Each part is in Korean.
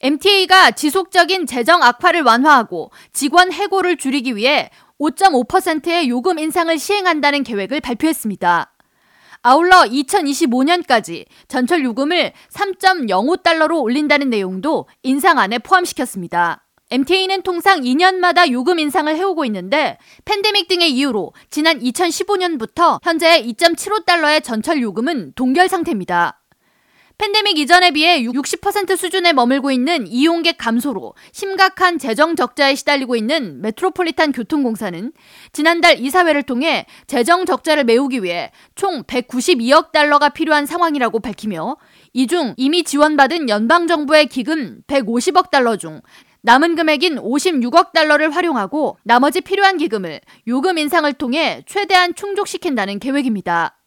MTA가 지속적인 재정 악화를 완화하고 직원 해고를 줄이기 위해 5.5%의 요금 인상을 시행한다는 계획을 발표했습니다. 아울러 2025년까지 전철 요금을 3.05달러로 올린다는 내용도 인상안에 포함시켰습니다. MTA는 통상 2년마다 요금 인상을 해오고 있는데 팬데믹 등의 이유로 지난 2015년부터 현재 2.75달러의 전철 요금은 동결 상태입니다. 팬데믹 이전에 비해 60% 수준에 머물고 있는 이용객 감소로 심각한 재정 적자에 시달리고 있는 메트로폴리탄 교통공사는 지난달 이사회를 통해 재정 적자를 메우기 위해 총 192억 달러가 필요한 상황이라고 밝히며 이 중 이미 지원받은 연방정부의 기금 150억 달러 중 남은 금액인 56억 달러를 활용하고 나머지 필요한 기금을 요금 인상을 통해 최대한 충족시킨다는 계획입니다.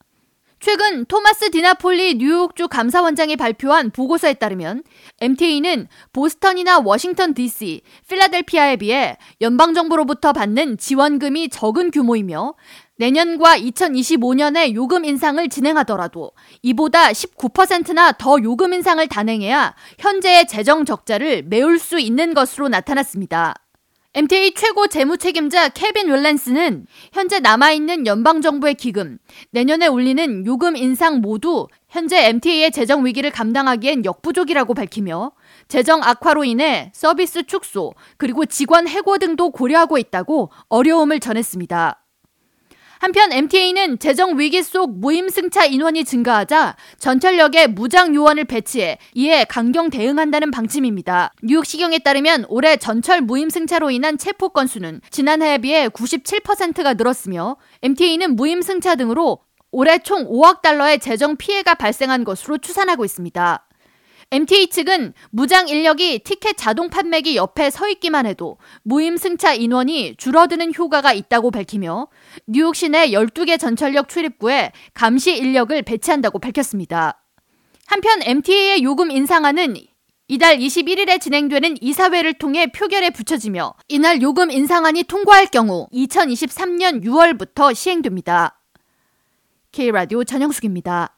최근 토마스 디나폴리 뉴욕주 감사원장이 발표한 보고서에 따르면 MTA는 보스턴이나 워싱턴 DC, 필라델피아에 비해 연방정부로부터 받는 지원금이 적은 규모이며 내년과 2025년에 요금 인상을 진행하더라도 이보다 19%나 더 요금 인상을 단행해야 현재의 재정 적자를 메울 수 있는 것으로 나타났습니다. MTA 최고 재무 책임자 케빈 윌렌스는 현재 남아있는 연방정부의 기금, 내년에 올리는 요금 인상 모두 현재 MTA의 재정 위기를 감당하기엔 역부족이라고 밝히며 재정 악화로 인해 서비스 축소, 그리고 직원 해고 등도 고려하고 있다고 어려움을 전했습니다. 한편 MTA는 재정 위기 속 무임 승차 인원이 증가하자 전철역에 무장 요원을 배치해 이에 강경 대응한다는 방침입니다. 뉴욕 시경에 따르면 올해 전철 무임 승차로 인한 체포 건수는 지난해에 비해 97%가 늘었으며 MTA는 무임 승차 등으로 올해 총 5억 달러의 재정 피해가 발생한 것으로 추산하고 있습니다. MTA 측은 무장 인력이 티켓 자동 판매기 옆에 서 있기만 해도 무임 승차 인원이 줄어드는 효과가 있다고 밝히며 뉴욕 시내 12개 전철역 출입구에 감시 인력을 배치한다고 밝혔습니다. 한편 MTA의 요금 인상안은 이달 21일에 진행되는 이사회를 통해 표결에 붙여지며 이날 요금 인상안이 통과할 경우 2023년 6월부터 시행됩니다. K라디오 전영숙입니다.